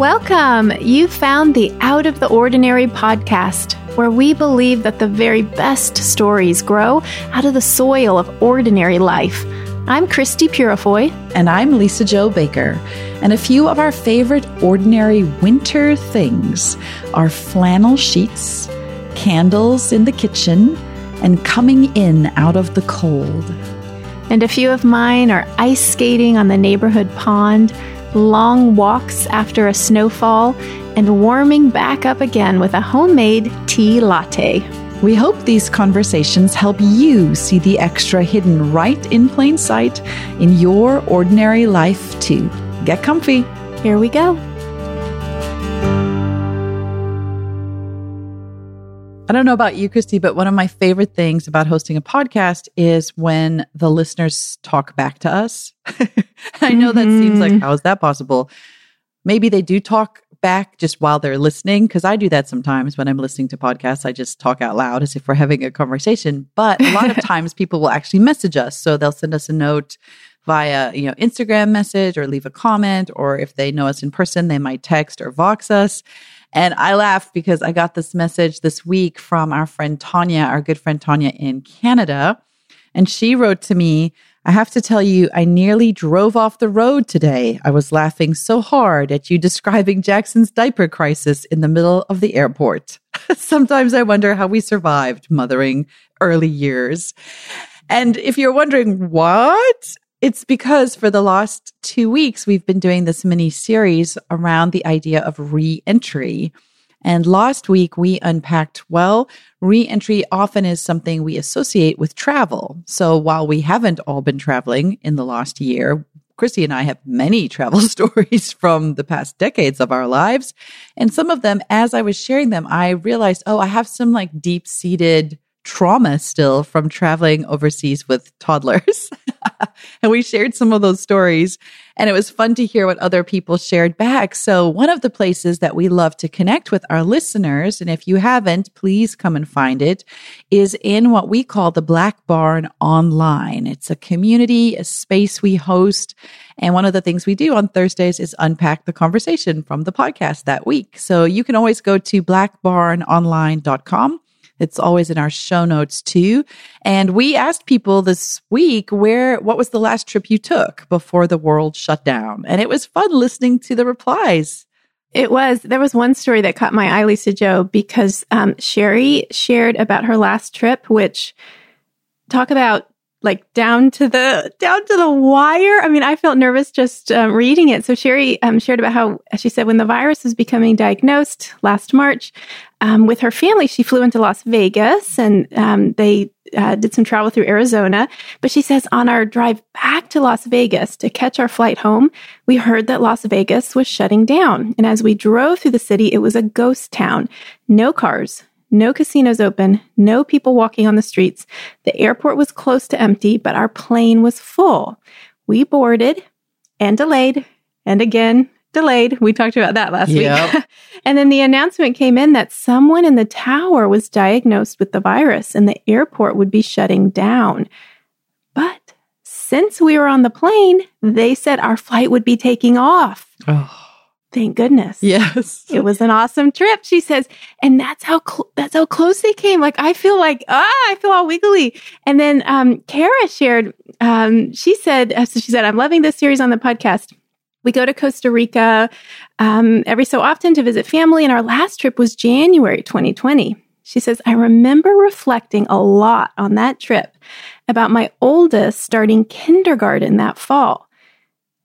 Welcome! You found the Out of the Ordinary podcast, where we believe that the very best stories grow out of the soil of ordinary life. I'm Christie Purifoy. And I'm Lisa Jo Baker. And a few of our favorite ordinary winter things are flannel sheets, candles in the kitchen, and coming in out of the cold. And a few of mine are ice skating on the neighborhood pond long walks after a snowfall, and warming back up again with a homemade tea latte. We hope these conversations help you see the extra hidden right in plain sight in your ordinary life, too. Get comfy. Here we go. I don't know about you, Christie, but one of my favorite things about hosting a podcast is when the listeners talk back to us. I know that seems like, mm-hmm. how is that possible? Maybe they do talk back just while they're listening, because I do that sometimes when I'm listening to podcasts. I just talk out loud as if we're having a conversation. But a lot of times people will actually message us. So they'll send us a note via, you know, Instagram message or leave a comment, or if they know us in person, they might text or Vox us. And I laugh because I got this message this week from our friend Tanya, our good friend Tanya in Canada. And she wrote to me, I have to tell you, I nearly drove off the road today. I was laughing so hard at you describing Jackson's diaper crisis in the middle of the airport. Sometimes I wonder how we survived mothering early years. And if you're wondering what, it's because for the last two weeks, we've been doing this mini series around the idea of re entry. And last week, we unpacked well, reentry often is something we associate with travel. So while we haven't all been traveling in the last year, Christie and I have many travel stories from the past decades of our lives. And some of them, as I was sharing them, I realized, oh, I have some like deep seated trauma still from traveling overseas with toddlers. and we shared some of those stories and it was fun to hear what other people shared back. So one of the places that we love to connect with our listeners, and if you haven't, please come and find it, is in what we call the Black Barn Online. It's a community, a space we host. And one of the things we do on Thursdays is unpack the conversation from the podcast that week. So you can always go to blackbarnonline.com it's always in our show notes too. And we asked people this week where, what was the last trip you took before the world shut down? And it was fun listening to the replies. It was. There was one story that caught my eye, Lisa Jo, because um, Sherry shared about her last trip, which talk about like down to the down to the wire. I mean, I felt nervous just um, reading it. So Sherry um, shared about how she said when the virus was becoming diagnosed last March, um, with her family, she flew into Las Vegas and um, they uh, did some travel through Arizona. But she says on our drive back to Las Vegas to catch our flight home, we heard that Las Vegas was shutting down. And as we drove through the city, it was a ghost town. No cars, no casinos open, no people walking on the streets. The airport was close to empty, but our plane was full. We boarded and delayed and again delayed. We talked about that last yep. week. and then the announcement came in that someone in the tower was diagnosed with the virus and the airport would be shutting down. But since we were on the plane, they said our flight would be taking off. Oh. Thank goodness. Yes. It was an awesome trip, she says. And that's how cl- that's how close they came. Like I feel like ah, I feel all wiggly. And then um Kara shared um she said uh, so she said I'm loving this series on the podcast. We go to Costa Rica um, every so often to visit family, and our last trip was January 2020. She says, I remember reflecting a lot on that trip about my oldest starting kindergarten that fall.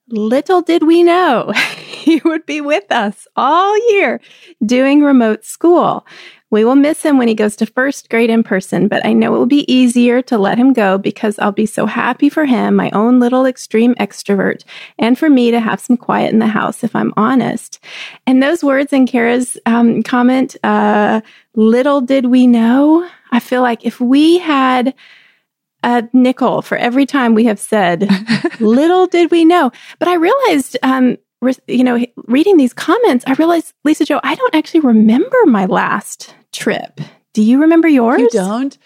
Little did we know he would be with us all year doing remote school. We will miss him when he goes to first grade in person, but I know it will be easier to let him go because I'll be so happy for him, my own little extreme extrovert, and for me to have some quiet in the house if I'm honest. And those words in Kara's um, comment, uh, little did we know, I feel like if we had a nickel for every time we have said, little did we know. But I realized, um, you know, reading these comments, I realized, Lisa Jo, I don't actually remember my last trip. Do you remember yours? You don't?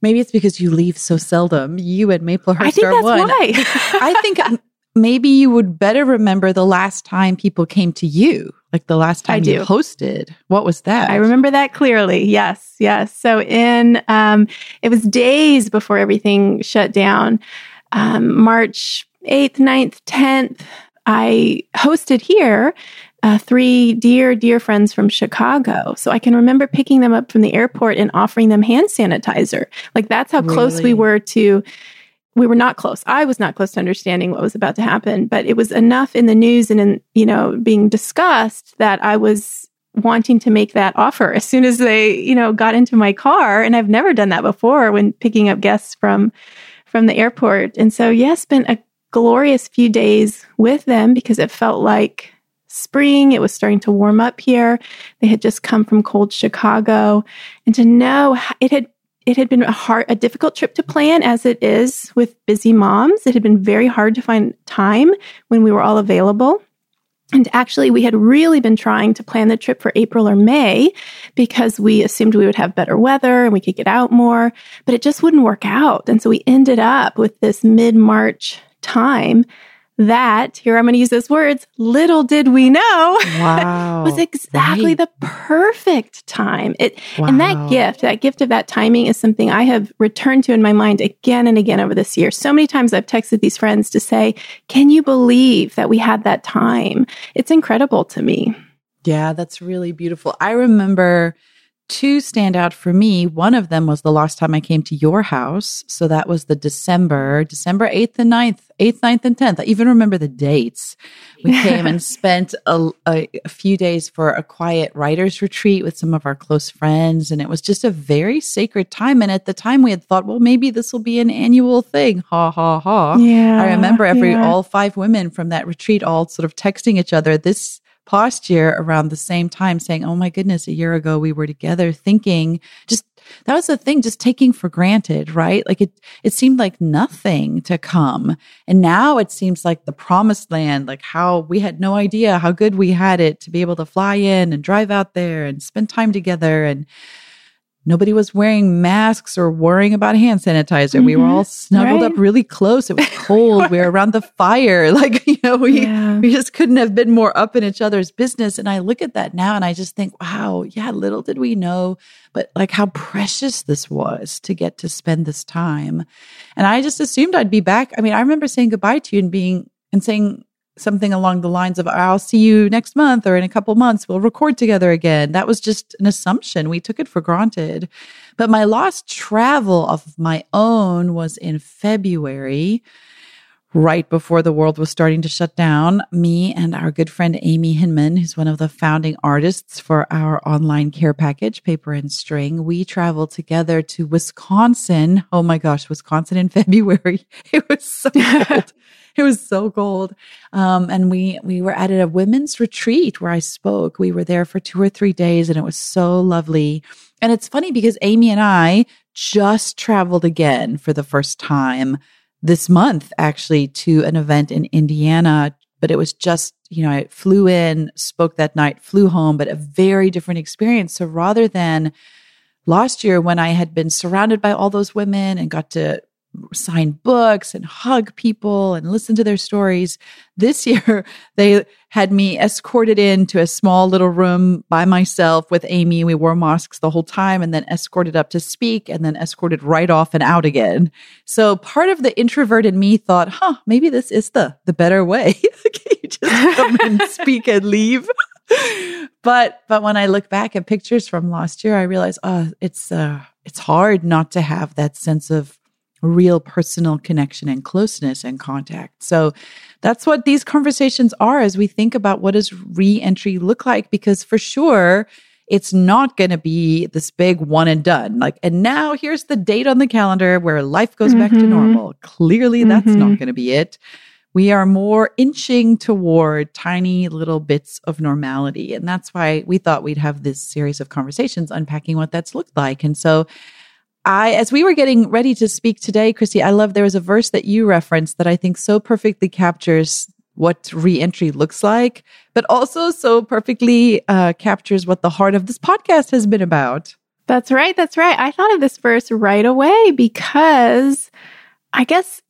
Maybe it's because you leave so seldom. You and Maplehurst I think are that's one. Why. I think maybe you would better remember the last time people came to you, like the last time you hosted. What was that? I remember that clearly. Yes, yes. So in um, it was days before everything shut down. Um, March 8th, 9th, 10th, I hosted here uh, three dear, dear friends from Chicago. So I can remember picking them up from the airport and offering them hand sanitizer. Like that's how really? close we were to we were not close. I was not close to understanding what was about to happen, but it was enough in the news and in, you know, being discussed that I was wanting to make that offer as soon as they, you know, got into my car. And I've never done that before when picking up guests from, from the airport. And so, yes, yeah, spent a glorious few days with them because it felt like spring. It was starting to warm up here. They had just come from cold Chicago. And to know it had it had been a hard, a difficult trip to plan as it is with busy moms. It had been very hard to find time when we were all available. And actually, we had really been trying to plan the trip for April or May because we assumed we would have better weather and we could get out more, but it just wouldn't work out. And so we ended up with this mid March time that, here I'm going to use those words, little did we know, wow. was exactly right. the perfect time. It wow. and that gift, that gift of that timing is something I have returned to in my mind again and again over this year. So many times I've texted these friends to say, "Can you believe that we had that time?" It's incredible to me. Yeah, that's really beautiful. I remember two stand out for me. One of them was the last time I came to your house. So that was the December, December 8th and 9th, 8th, 9th, and 10th. I even remember the dates. We came and spent a, a, a, few days for a quiet writer's retreat with some of our close friends. And it was just a very sacred time. And at the time we had thought, well, maybe this will be an annual thing. Ha, ha, ha. Yeah. I remember every, yeah. all five women from that retreat all sort of texting each other, this past year around the same time saying, Oh my goodness, a year ago we were together thinking just that was the thing, just taking for granted, right? Like it, it seemed like nothing to come. And now it seems like the promised land, like how we had no idea how good we had it to be able to fly in and drive out there and spend time together. And Nobody was wearing masks or worrying about hand sanitizer. Mm-hmm. We were mm-hmm. all snuggled right? up really close. It was cold. we were around the fire. Like, you know, we, yeah. we just couldn't have been more up in each other's business. And I look at that now and I just think, wow, yeah, little did we know, but like how precious this was to get to spend this time. And I just assumed I'd be back. I mean, I remember saying goodbye to you and being, and saying, something along the lines of I'll see you next month or in a couple months we'll record together again. That was just an assumption. We took it for granted. But my last travel of my own was in February, right before the world was starting to shut down. Me and our good friend Amy Hinman, who's one of the founding artists for our online care package, Paper and String, we traveled together to Wisconsin. Oh my gosh, Wisconsin in February. It was so cold. it was so cold. Um, and we we were at a women's retreat where I spoke. We were there for two or three days, and it was so lovely. And it's funny because Amy and I just traveled again for the first time this month, actually, to an event in Indiana. But it was just, you know, I flew in, spoke that night, flew home, but a very different experience. So rather than last year when I had been surrounded by all those women and got to sign books and hug people and listen to their stories. This year, they had me escorted into a small little room by myself with Amy. We wore masks the whole time and then escorted up to speak and then escorted right off and out again. So part of the introvert in me thought, huh, maybe this is the, the better way. you just come and speak and leave. but, but when I look back at pictures from last year, I realize, oh, it's, uh, it's hard not to have that sense of real personal connection and closeness and contact. So that's what these conversations are as we think about what does reentry look like because for sure it's not going to be this big one and done. Like and now here's the date on the calendar where life goes mm-hmm. back to mm-hmm. normal. Clearly that's mm-hmm. not going to be it. We are more inching toward tiny little bits of normality. And that's why we thought we'd have this series of conversations unpacking what that's looked like. And so I, as we were getting ready to speak today, Christie, I love there was a verse that you referenced that I think so perfectly captures what reentry looks like, but also so perfectly uh, captures what the heart of this podcast has been about. That's right. That's right. I thought of this verse right away because I guess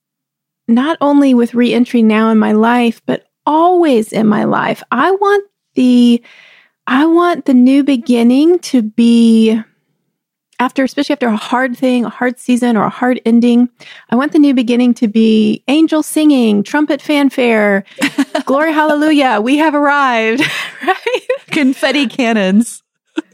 not only with reentry now in my life, but always in my life. I want the I want the new beginning to be after especially after a hard thing, a hard season or a hard ending. I want the new beginning to be angel singing, trumpet fanfare, glory hallelujah, we have arrived, right? Confetti cannons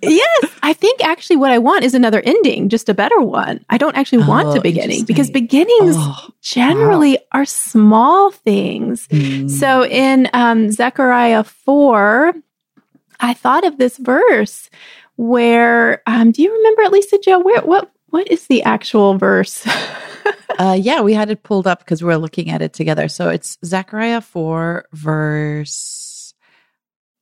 yes, I think actually what I want is another ending, just a better one. I don't actually want oh, a beginning because beginnings oh, generally wow. are small things. Mm. So in um, Zechariah 4, I thought of this verse where, um, do you remember, at Lisa Jo? where, what, what is the actual verse? uh, yeah, we had it pulled up because we are looking at it together. So it's Zechariah 4, verse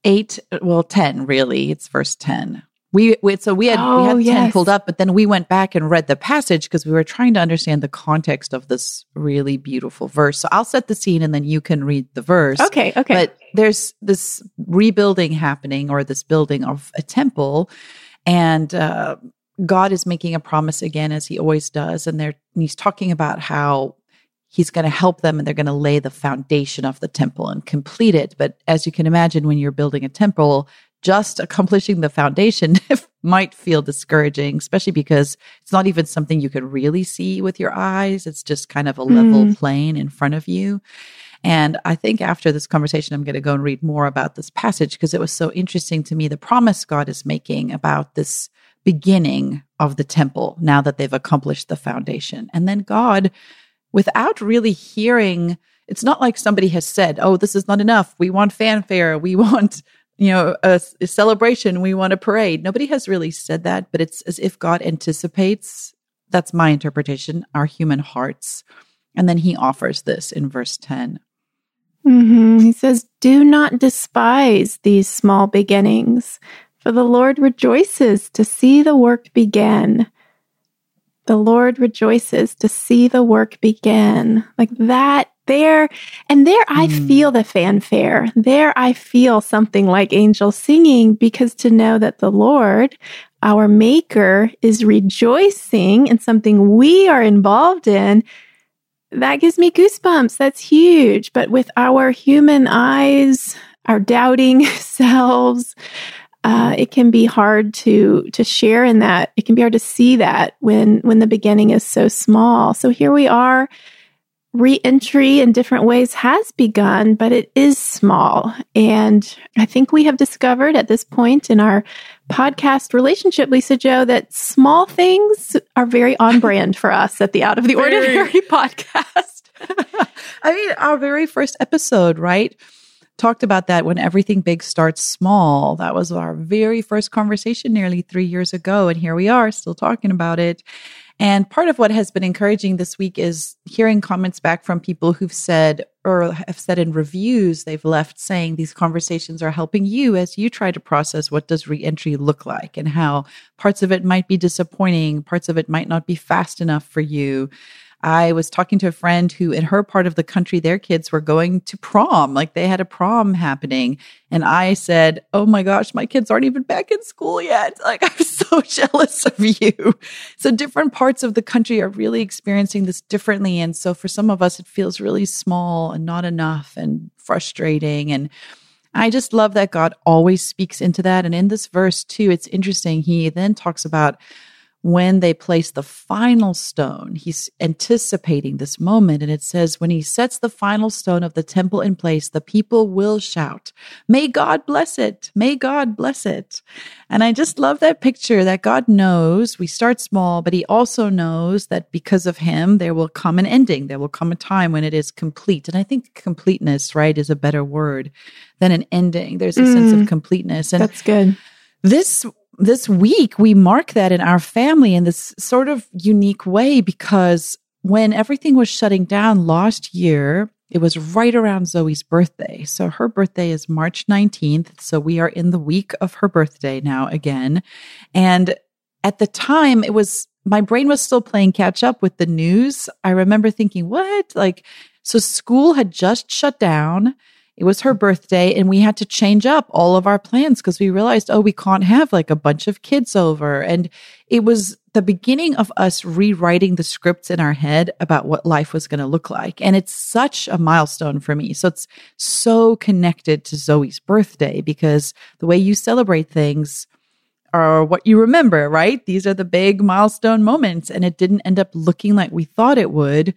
8 well 10 really it's verse 10 we, we so we had oh, we had oh, yes. 10 pulled up but then we went back and read the passage because we were trying to understand the context of this really beautiful verse so i'll set the scene and then you can read the verse okay okay but there's this rebuilding happening or this building of a temple and uh, god is making a promise again as he always does and there he's talking about how he's going to help them and they're going to lay the foundation of the temple and complete it. But as you can imagine, when you're building a temple, just accomplishing the foundation might feel discouraging, especially because it's not even something you can really see with your eyes. It's just kind of a level mm. plane in front of you. And I think after this conversation, I'm going to go and read more about this passage because it was so interesting to me the promise God is making about this beginning of the temple now that they've accomplished the foundation. And then God without really hearing it's not like somebody has said, "Oh, this is not enough. We want fanfare. We want, you know, a, a, celebration. We want a parade." Nobody has really said that, but it's as if God anticipates. That's my interpretation. Our human hearts, and then He offers this in verse ten. Mm-hmm. He says, "Do not despise these small beginnings, for the Lord rejoices to see the work begin." the Lord rejoices to see the work begin. Like that there, and there I mm. feel the fanfare. There I feel something like angels singing because to know that the Lord, our maker, is rejoicing in something we are involved in, that gives me goosebumps. That's huge. But with our human eyes, our doubting selves, uh, it can be hard to to share in that. It can be hard to see that when when the beginning is so small. So here we are. Reentry in different ways has begun, but it is small. And I think we have discovered at this point in our podcast relationship, Lisa Jo, that small things are very on brand for us at the Out of the Ordinary podcast. I mean, our very first episode, right? talked about that when everything big starts small. That was our very first conversation nearly three years ago. And here we are still talking about it. And part of what has been encouraging this week is hearing comments back from people who've said or have said in reviews they've left saying these conversations are helping you as you try to process what does reentry look like and how parts of it might be disappointing, parts of it might not be fast enough for you. I was talking to a friend who, in her part of the country, their kids were going to prom, like they had a prom happening. And I said, Oh my gosh, my kids aren't even back in school yet. Like, I'm so jealous of you. So, different parts of the country are really experiencing this differently. And so, for some of us, it feels really small and not enough and frustrating. And I just love that God always speaks into that. And in this verse, too, it's interesting. He then talks about when they place the final stone, he's anticipating this moment. And it says, when he sets the final stone of the temple in place, the people will shout, May God bless it. May God bless it. And I just love that picture that God knows we start small, but he also knows that because of him, there will come an ending. There will come a time when it is complete. And I think completeness, right, is a better word than an ending. There's a mm, sense of mm. completeness. And that's good. This this week we mark that in our family in this sort of unique way because when everything was shutting down last year, it was right around Zoe's birthday. So her birthday is March 19th. So we are in the week of her birthday now again. And at the time, it was my brain was still playing catch up with the news. I remember thinking, what? Like, so school had just shut down it was her birthday and we had to change up all of our plans because we realized, oh, we can't have like a bunch of kids over. And it was the beginning of us rewriting the scripts in our head about what life was going to look like. And it's such a milestone for me. So it's so connected to Zoe's birthday because the way you celebrate things are what you remember, right? These are the big milestone moments. And it didn't end up looking like we thought it would.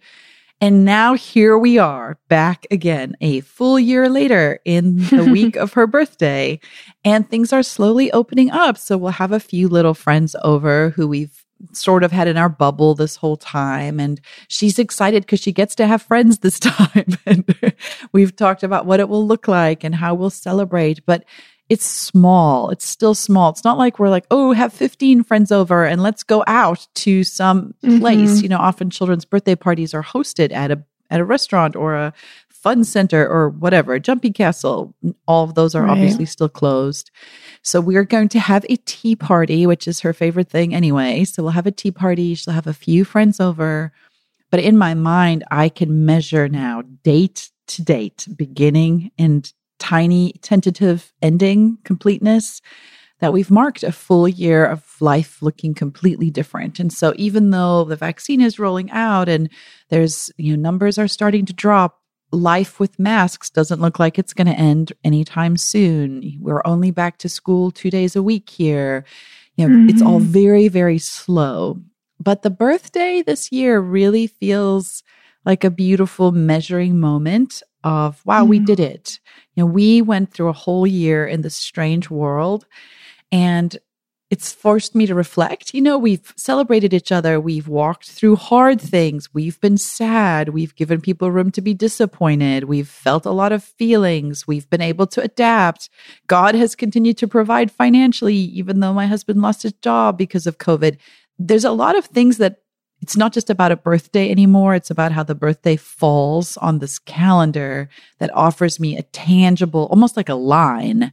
And now here we are back again a full year later in the week of her birthday and things are slowly opening up. So we'll have a few little friends over who we've sort of had in our bubble this whole time. And she's excited because she gets to have friends this time. and we've talked about what it will look like and how we'll celebrate. But it's small. It's still small. It's not like we're like, oh, have 15 friends over and let's go out to some place. Mm-hmm. You know, often children's birthday parties are hosted at a at a restaurant or a fun center or whatever, a jumping castle. All of those are right. obviously still closed. So we're going to have a tea party, which is her favorite thing anyway. So we'll have a tea party. She'll have a few friends over. But in my mind, I can measure now date to date, beginning and tiny tentative ending completeness that we've marked a full year of life looking completely different. And so even though the vaccine is rolling out and there's, you know, numbers are starting to drop, life with masks doesn't look like it's going to end anytime soon. We're only back to school 2 days a week here. You know, mm-hmm. it's all mm-hmm. very very slow. But the birthday this year really feels like a beautiful measuring moment of wow, mm. we did it. You know, we went through a whole year in this strange world and it's forced me to reflect. You know, we've celebrated each other. We've walked through hard things. We've been sad. We've given people room to be disappointed. We've felt a lot of feelings. We've been able to adapt. God has continued to provide financially, even though my husband lost his job because of COVID. There's a lot of things that it's not just about a birthday anymore. It's about how the birthday falls on this calendar that offers me a tangible, almost like a line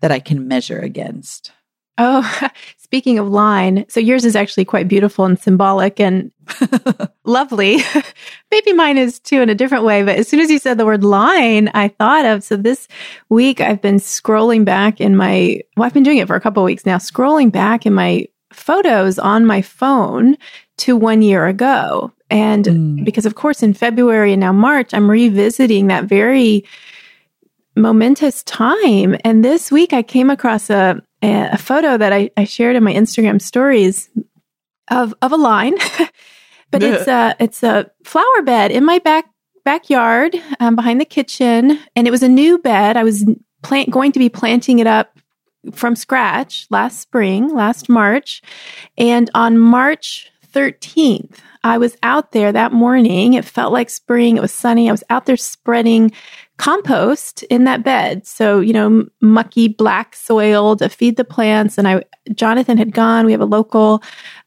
that I can measure against. Oh, speaking of line, so yours is actually quite beautiful and symbolic and lovely. Maybe mine is too in a different way, but as soon as you said the word line, I thought of so this week I've been scrolling back in my well, I've been doing it for a couple weeks now, scrolling back in my photos on my phone to one year ago. And mm. because, of course, in February and now March, I'm revisiting that very momentous time. And this week, I came across a, a photo that I, I shared in my Instagram stories of, of a line, but it's a, it's a flower bed in my back backyard um, behind the kitchen. And it was a new bed. I was plant, going to be planting it up from scratch last spring, last March. And on March 13th, I was out there that morning. It felt like spring. It was sunny. I was out there spreading compost in that bed. So, you know, mucky black soil to feed the plants. And I, Jonathan had gone. We have a local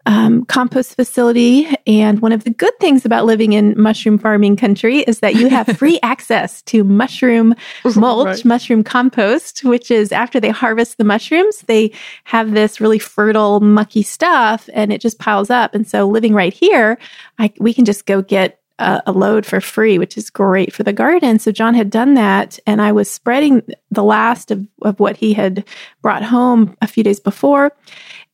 um, compost facility. And one of the good things about living in mushroom farming country is that you have free access to mushroom mulch, right. mushroom compost, which is after they harvest the mushrooms, they have this really fertile, mucky stuff and it just piles up. And so living right here, I, we can just go get a, a, load for free, which is great for the garden. So John had done that, and I was spreading the last of, of what he had brought home a few days before.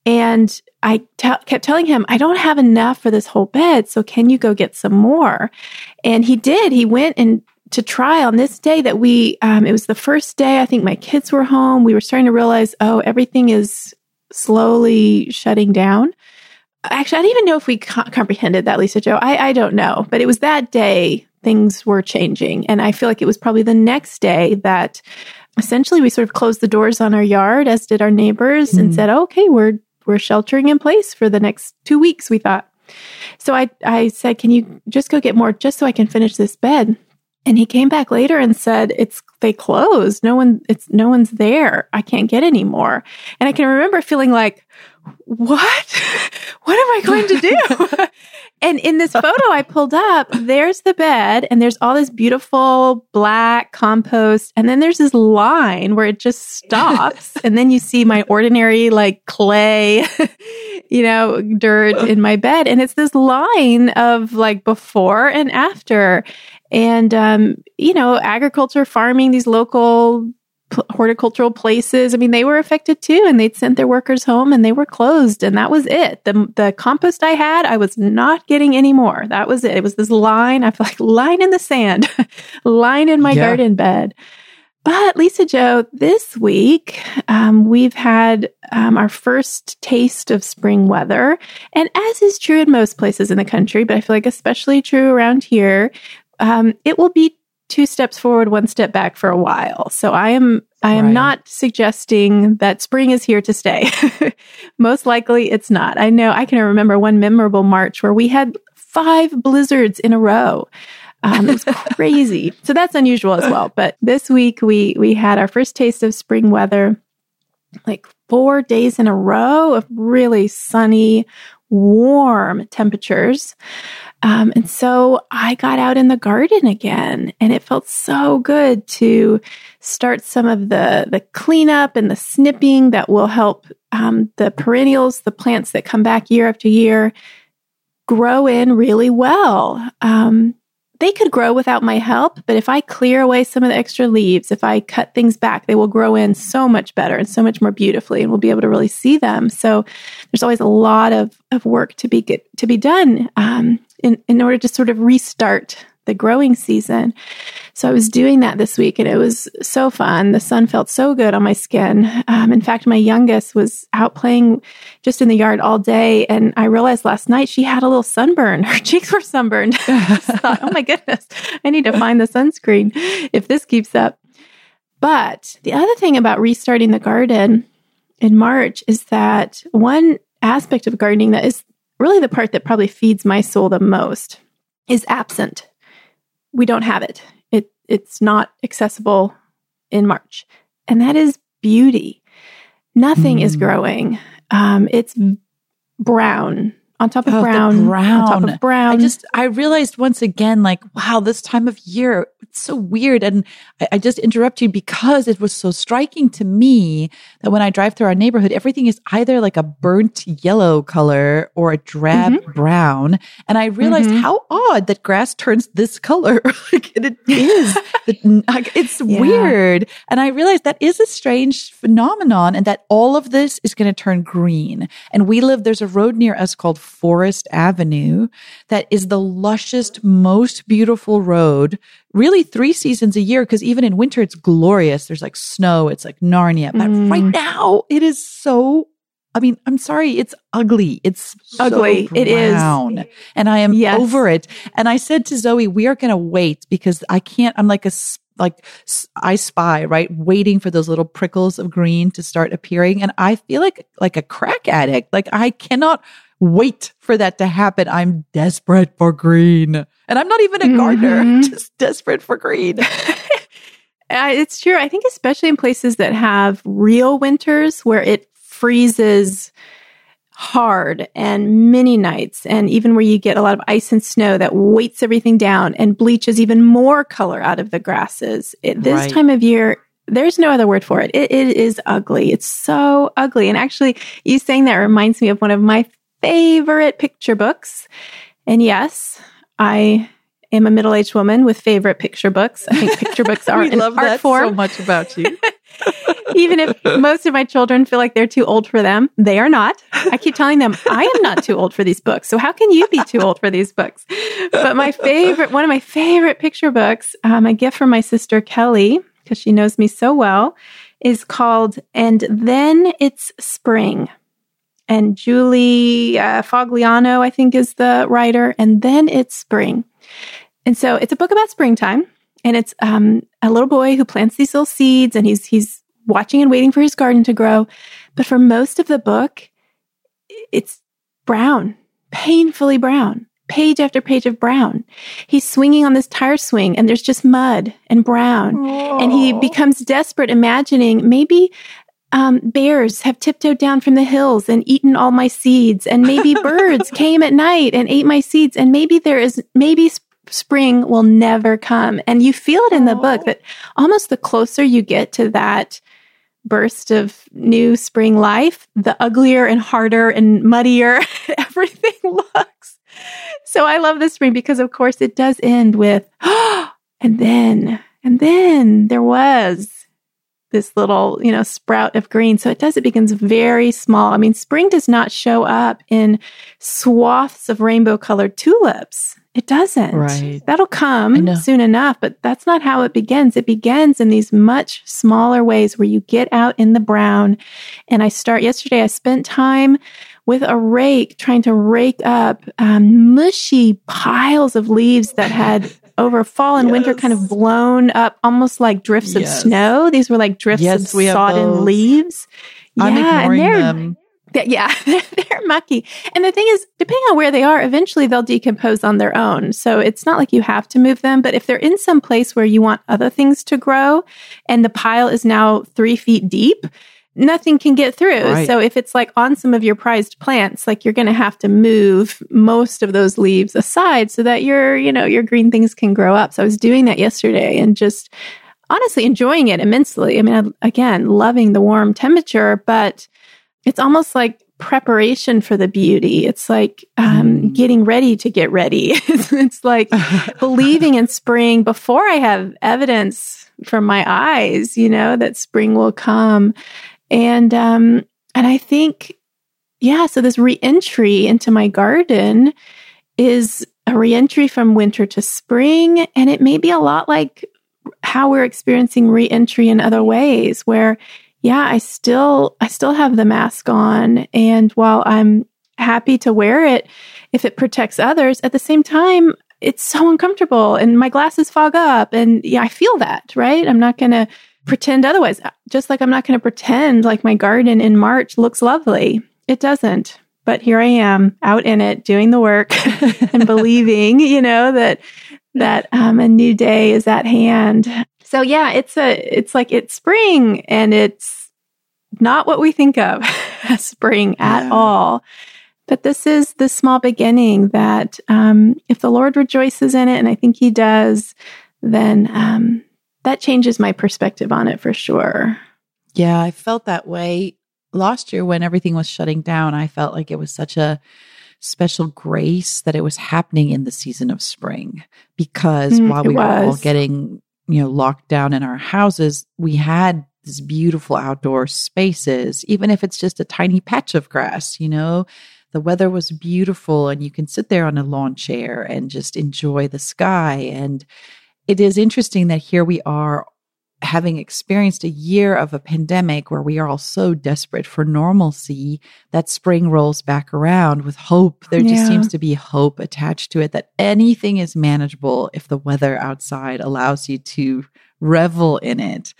And I t- kept telling him, I don't have enough for this whole bed. So can you go get some more? And he did. He went and to try on this day that we, um, it was the first day, I think my kids were home. We were starting to realize, oh, everything is slowly shutting down. Actually, I don't even know if we co- comprehended that, Lisa Jo. I, I don't know. But it was that day things were changing. And I feel like it was probably the next day that essentially we sort of closed the doors on our yard, as did our neighbors, mm. and said, okay, we're we're sheltering in place for the next two weeks, we thought. So I, I said, Can you just go get more just so I can finish this bed? And he came back later and said, It's they closed. No one it's no one's there. I can't get any more. And I can remember feeling like, What? what am I going to do? and in this photo I pulled up, there's the bed and there's all this beautiful black compost. And then there's this line where it just stops. and then you see my ordinary like clay, you know, dirt in my bed. And it's this line of like before and after. and um, you know, agriculture, farming, these local p- horticultural places. I mean, they were affected too, and they'd sent their workers home, and they were closed, and that was it. the The compost I had, I was not getting any more. That was it. It was this line. I feel like line in the sand, line in my yeah. garden bed. But Lisa Jo, this week um, we've had um, our first taste of spring weather. And as is true in most places in the country, but I feel like especially true around here, um, it will be two steps forward, one step back for a while. So I am I am right. not suggesting that spring is here to stay. Most likely it's not. I know I can remember one memorable March where we had five blizzards in a row. Um, it was crazy. so that's unusual as well. But this week we we had our first taste of spring weather, like four days in a row of really sunny, warm temperatures. Um, and so I got out in the garden again, and it felt so good to start some of the the cleanup and the snipping that will help um, the perennials, the plants that come back year after year, grow in really well. Um, they could grow without my help, but if I clear away some of the extra leaves, if I cut things back, they will grow in so much better and so much more beautifully, and we'll be able to really see them. So there's always a lot of, of work to be get, to be done um, in, in order to sort of restart the growing season. So I was doing that this week and it was so fun. The sun felt so good on my skin. Um, in fact, my youngest was out playing just in the yard all day. And I realized last night she had a little sunburn. Her cheeks were sunburned. Thought, oh my goodness, I need to find the sunscreen if this keeps up. But the other thing about restarting the garden in March is that one aspect of gardening that is really the part that probably feeds my soul the most is absent we don't have it. It it's not accessible in March, and that is beauty. Nothing mm. is growing. Um, it's brown on top of oh, brown, brown, on top of brown. I just I realized once again, like, wow, this time of year, it's so weird. And I, I, just interrupt you because it was so striking to me that when I drive through our neighborhood, everything is either like a burnt yellow color or a drab mm-hmm. brown. And I realized mm-hmm. how odd that grass turns this color. like it is. it's yeah. weird. And I realized that is a strange phenomenon and that all of this is going to turn green. And we live, there's a road near us called Forest Avenue that is the lushest, most beautiful road, really three seasons a year. Cause even in winter, it's glorious. There's like snow. It's like Narnia. But mm. right now it is so I mean, I'm sorry, it's ugly. It's ugly. So it is. And I am yes. over it. And I said to Zoe, we are going to wait because I can't, I'm like a, like I spy, right? Waiting for those little prickles of green to start appearing. And I feel like, like a crack addict. Like I cannot wait for that to happen. I'm desperate for green. And I'm not even a mm-hmm. gardener, just desperate for green. it's true. I think, especially in places that have real winters where it freezes hard and many nights, and even where you get a lot of ice and snow that weights everything down and bleaches even more color out of the grasses. It, this right. time of year, there's no other word for it. it. It is ugly. It's so ugly. And actually, you saying that reminds me of one of my favorite picture books. And yes, I am a middle aged woman with favorite picture books. I think picture books are an love that form. so much about you. Even if most of my children feel like they're too old for them, they are not. I keep telling them I am not too old for these books. So how can you be too old for these books? But my favorite, one of my favorite picture books, um, a gift from my sister Kelly, because she knows me so well, is called "And Then It's Spring." and Julie uh, Fogliano, I think, is the writer. And then it's spring. And so it's a book about springtime. And it's um, a little boy who plants these little seeds and he's, he's watching and waiting for his garden to grow. But for most of the book, it's brown, painfully brown, page after page of brown. He's swinging on this tire swing and there's just mud and brown. Aww. And he becomes desperate, imagining maybe um, bears have tiptoed down from the hills and eaten all my seeds, and maybe birds came at night and ate my seeds, and maybe there is maybe spring will never come. And you feel it in the book that almost the closer you get to that burst of new spring life, the uglier and harder and muddier everything looks. So I love the spring because, of course, it does end with. Oh, And then, and then there was this little, you know, sprout of green. So it does, it begins very small. I mean, spring does not show up in swaths of rainbow colored tulips. It doesn't. Right. That'll come soon enough, but that's not how it begins. It begins in these much smaller ways where you get out in the brown. And I start yesterday, I spent time with a rake trying to rake up um, mushy piles of leaves that had over fall and yes. winter kind of blown up almost like drifts yes. of snow. These were like drifts yes, of sodden leaves. I'm yeah, ignoring them. Yeah, they're mucky. And the thing is, depending on where they are, eventually they'll decompose on their own. So it's not like you have to move them. But if they're in some place where you want other things to grow and the pile is now three feet deep, nothing can get through. Right. So if it's like on some of your prized plants, like you're going to have to move most of those leaves aside so that your, you know, your green things can grow up. So I was doing that yesterday and just honestly enjoying it immensely. I mean, again, loving the warm temperature, but it's almost like preparation for the beauty. It's like um, mm. getting ready to get ready. it's, it's like believing in spring before I have evidence from my eyes, you know, that spring will come. And um, and I think, yeah, so this reentry into my garden is a reentry from winter to spring. And it may be a lot like how we're experiencing reentry in other ways, where yeah, I still I still have the mask on. And while I'm happy to wear it if it protects others, at the same time, it's so uncomfortable and my glasses fog up and yeah, I feel that, right? I'm not gonna pretend otherwise. Just like I'm not going to pretend like my garden in March looks lovely. It doesn't. But here I am out in it doing the work and believing, you know, that that um, a new day is at hand. So yeah, it's a it's like it's spring and it's not what we think of as spring at yeah. all. But this is the small beginning that um, if the Lord rejoices in it, and I think He does, then um, that changes my perspective on it for sure. Yeah, I felt that way last year when everything was shutting down. I felt like it was such a special grace that it was happening in the season of spring because mm, while we were all getting, you know, locked down in our houses, we had these beautiful outdoor spaces, even if it's just a tiny patch of grass, you know. The weather was beautiful and you can sit there on a lawn chair and just enjoy the sky and it is interesting that here we are having experienced a year of a pandemic where we are all so desperate for normalcy that spring rolls back around with hope. There yeah. just seems to be hope attached to it that anything is manageable if the weather outside allows you to revel in it.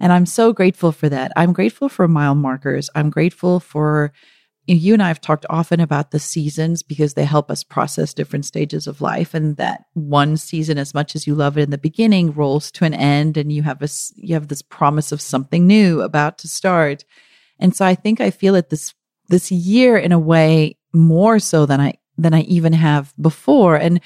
And I'm so grateful for that. I'm grateful for mile markers. I'm grateful for you and I have talked often about the seasons because they help us process different stages of life and that one season as much as you love it in the beginning rolls to an end and you have a you have this promise of something new about to start. And so I think I feel it this this year in a way more so than I than I even have before and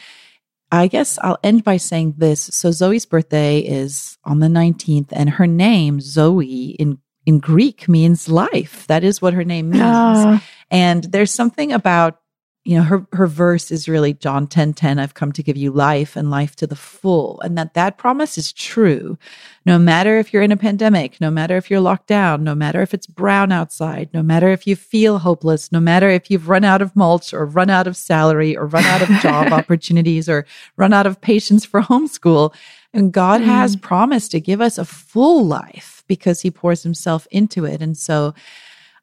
I guess I'll end by saying this. So Zoe's birthday is on the 19th and her name Zoe in in Greek means life. That is what her name means. Oh. And there's something about, you know, her, her verse is really John 10 10, I've come to give you life and life to the full. And that that promise is true. No matter if you're in a pandemic, no matter if you're locked down, no matter if it's brown outside, no matter if you feel hopeless, no matter if you've run out of mulch or run out of salary or run out of job opportunities or run out of patience for homeschool. And God mm. has promised to give us a full life because he pours himself into it. And so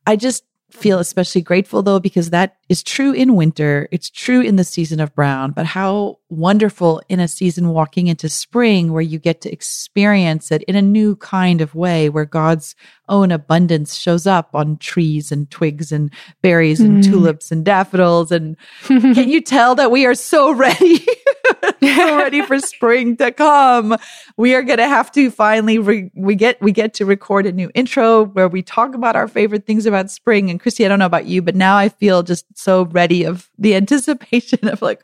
I just feel especially grateful though, because that is true in winter. It's true in the season of brown, but how wonderful in a season walking into spring where you get to experience it in a new kind of way where God's own abundance shows up on trees and twigs and berries and mm. tulips and daffodils. And can you tell that we are so ready? Ready for spring to come. We are going to have to finally re- we get we get to record a new intro where we talk about our favorite things about spring. And Christie, I don't know about you, but now I feel just so ready of the anticipation of like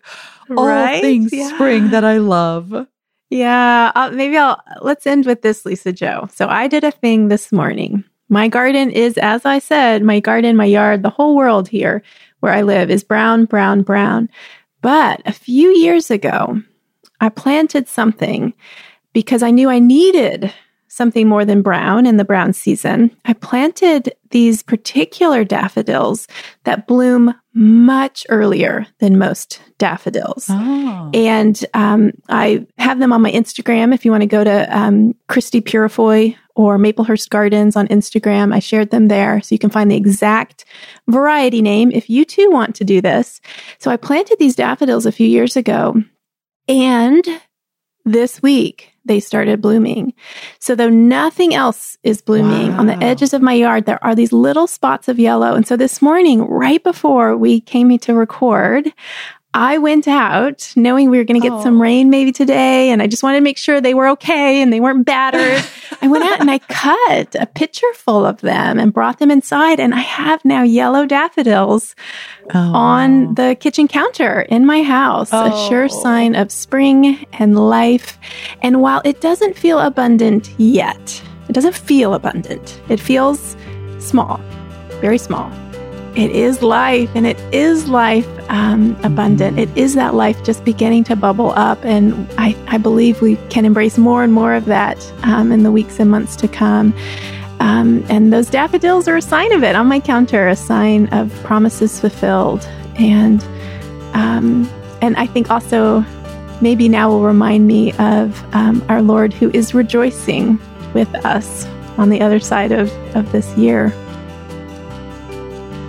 right? all things yeah. spring that I love. Yeah, I'll, maybe I'll let's end with this, Lisa Jo. So I did a thing this morning. My garden is, as I said, my garden, my yard, the whole world here where I live is brown, brown, brown. But a few years ago, I planted something because I knew I needed something more than brown in the brown season, I planted these particular daffodils that bloom much earlier than most daffodils. Oh. And um, I have them on my Instagram. If you want to go to um, Christie Purifoy or Maplehurst Gardens on Instagram, I shared them there. So you can find the exact variety name if you too want to do this. So I planted these daffodils a few years ago. And this week, they started blooming. So though nothing else is blooming wow. on the edges of my yard, there are these little spots of yellow. And so this morning, right before we came to record, I went out knowing we were going to get oh. some rain maybe today, and I just wanted to make sure they were okay and they weren't battered. I went out and I cut a pitcher full of them and brought them inside, and I have now yellow daffodils oh. on the kitchen counter in my house, oh. a sure oh. sign of spring and life. And while it doesn't feel abundant yet, it doesn't feel abundant, it feels small, very small it is life and it is life um, abundant. It is that life just beginning to bubble up. And I, I believe we can embrace more and more of that um, in the weeks and months to come. Um, and those daffodils are a sign of it on my counter, a sign of promises fulfilled. And um, and I think also maybe now will remind me of um, our Lord who is rejoicing with us on the other side of, of this year.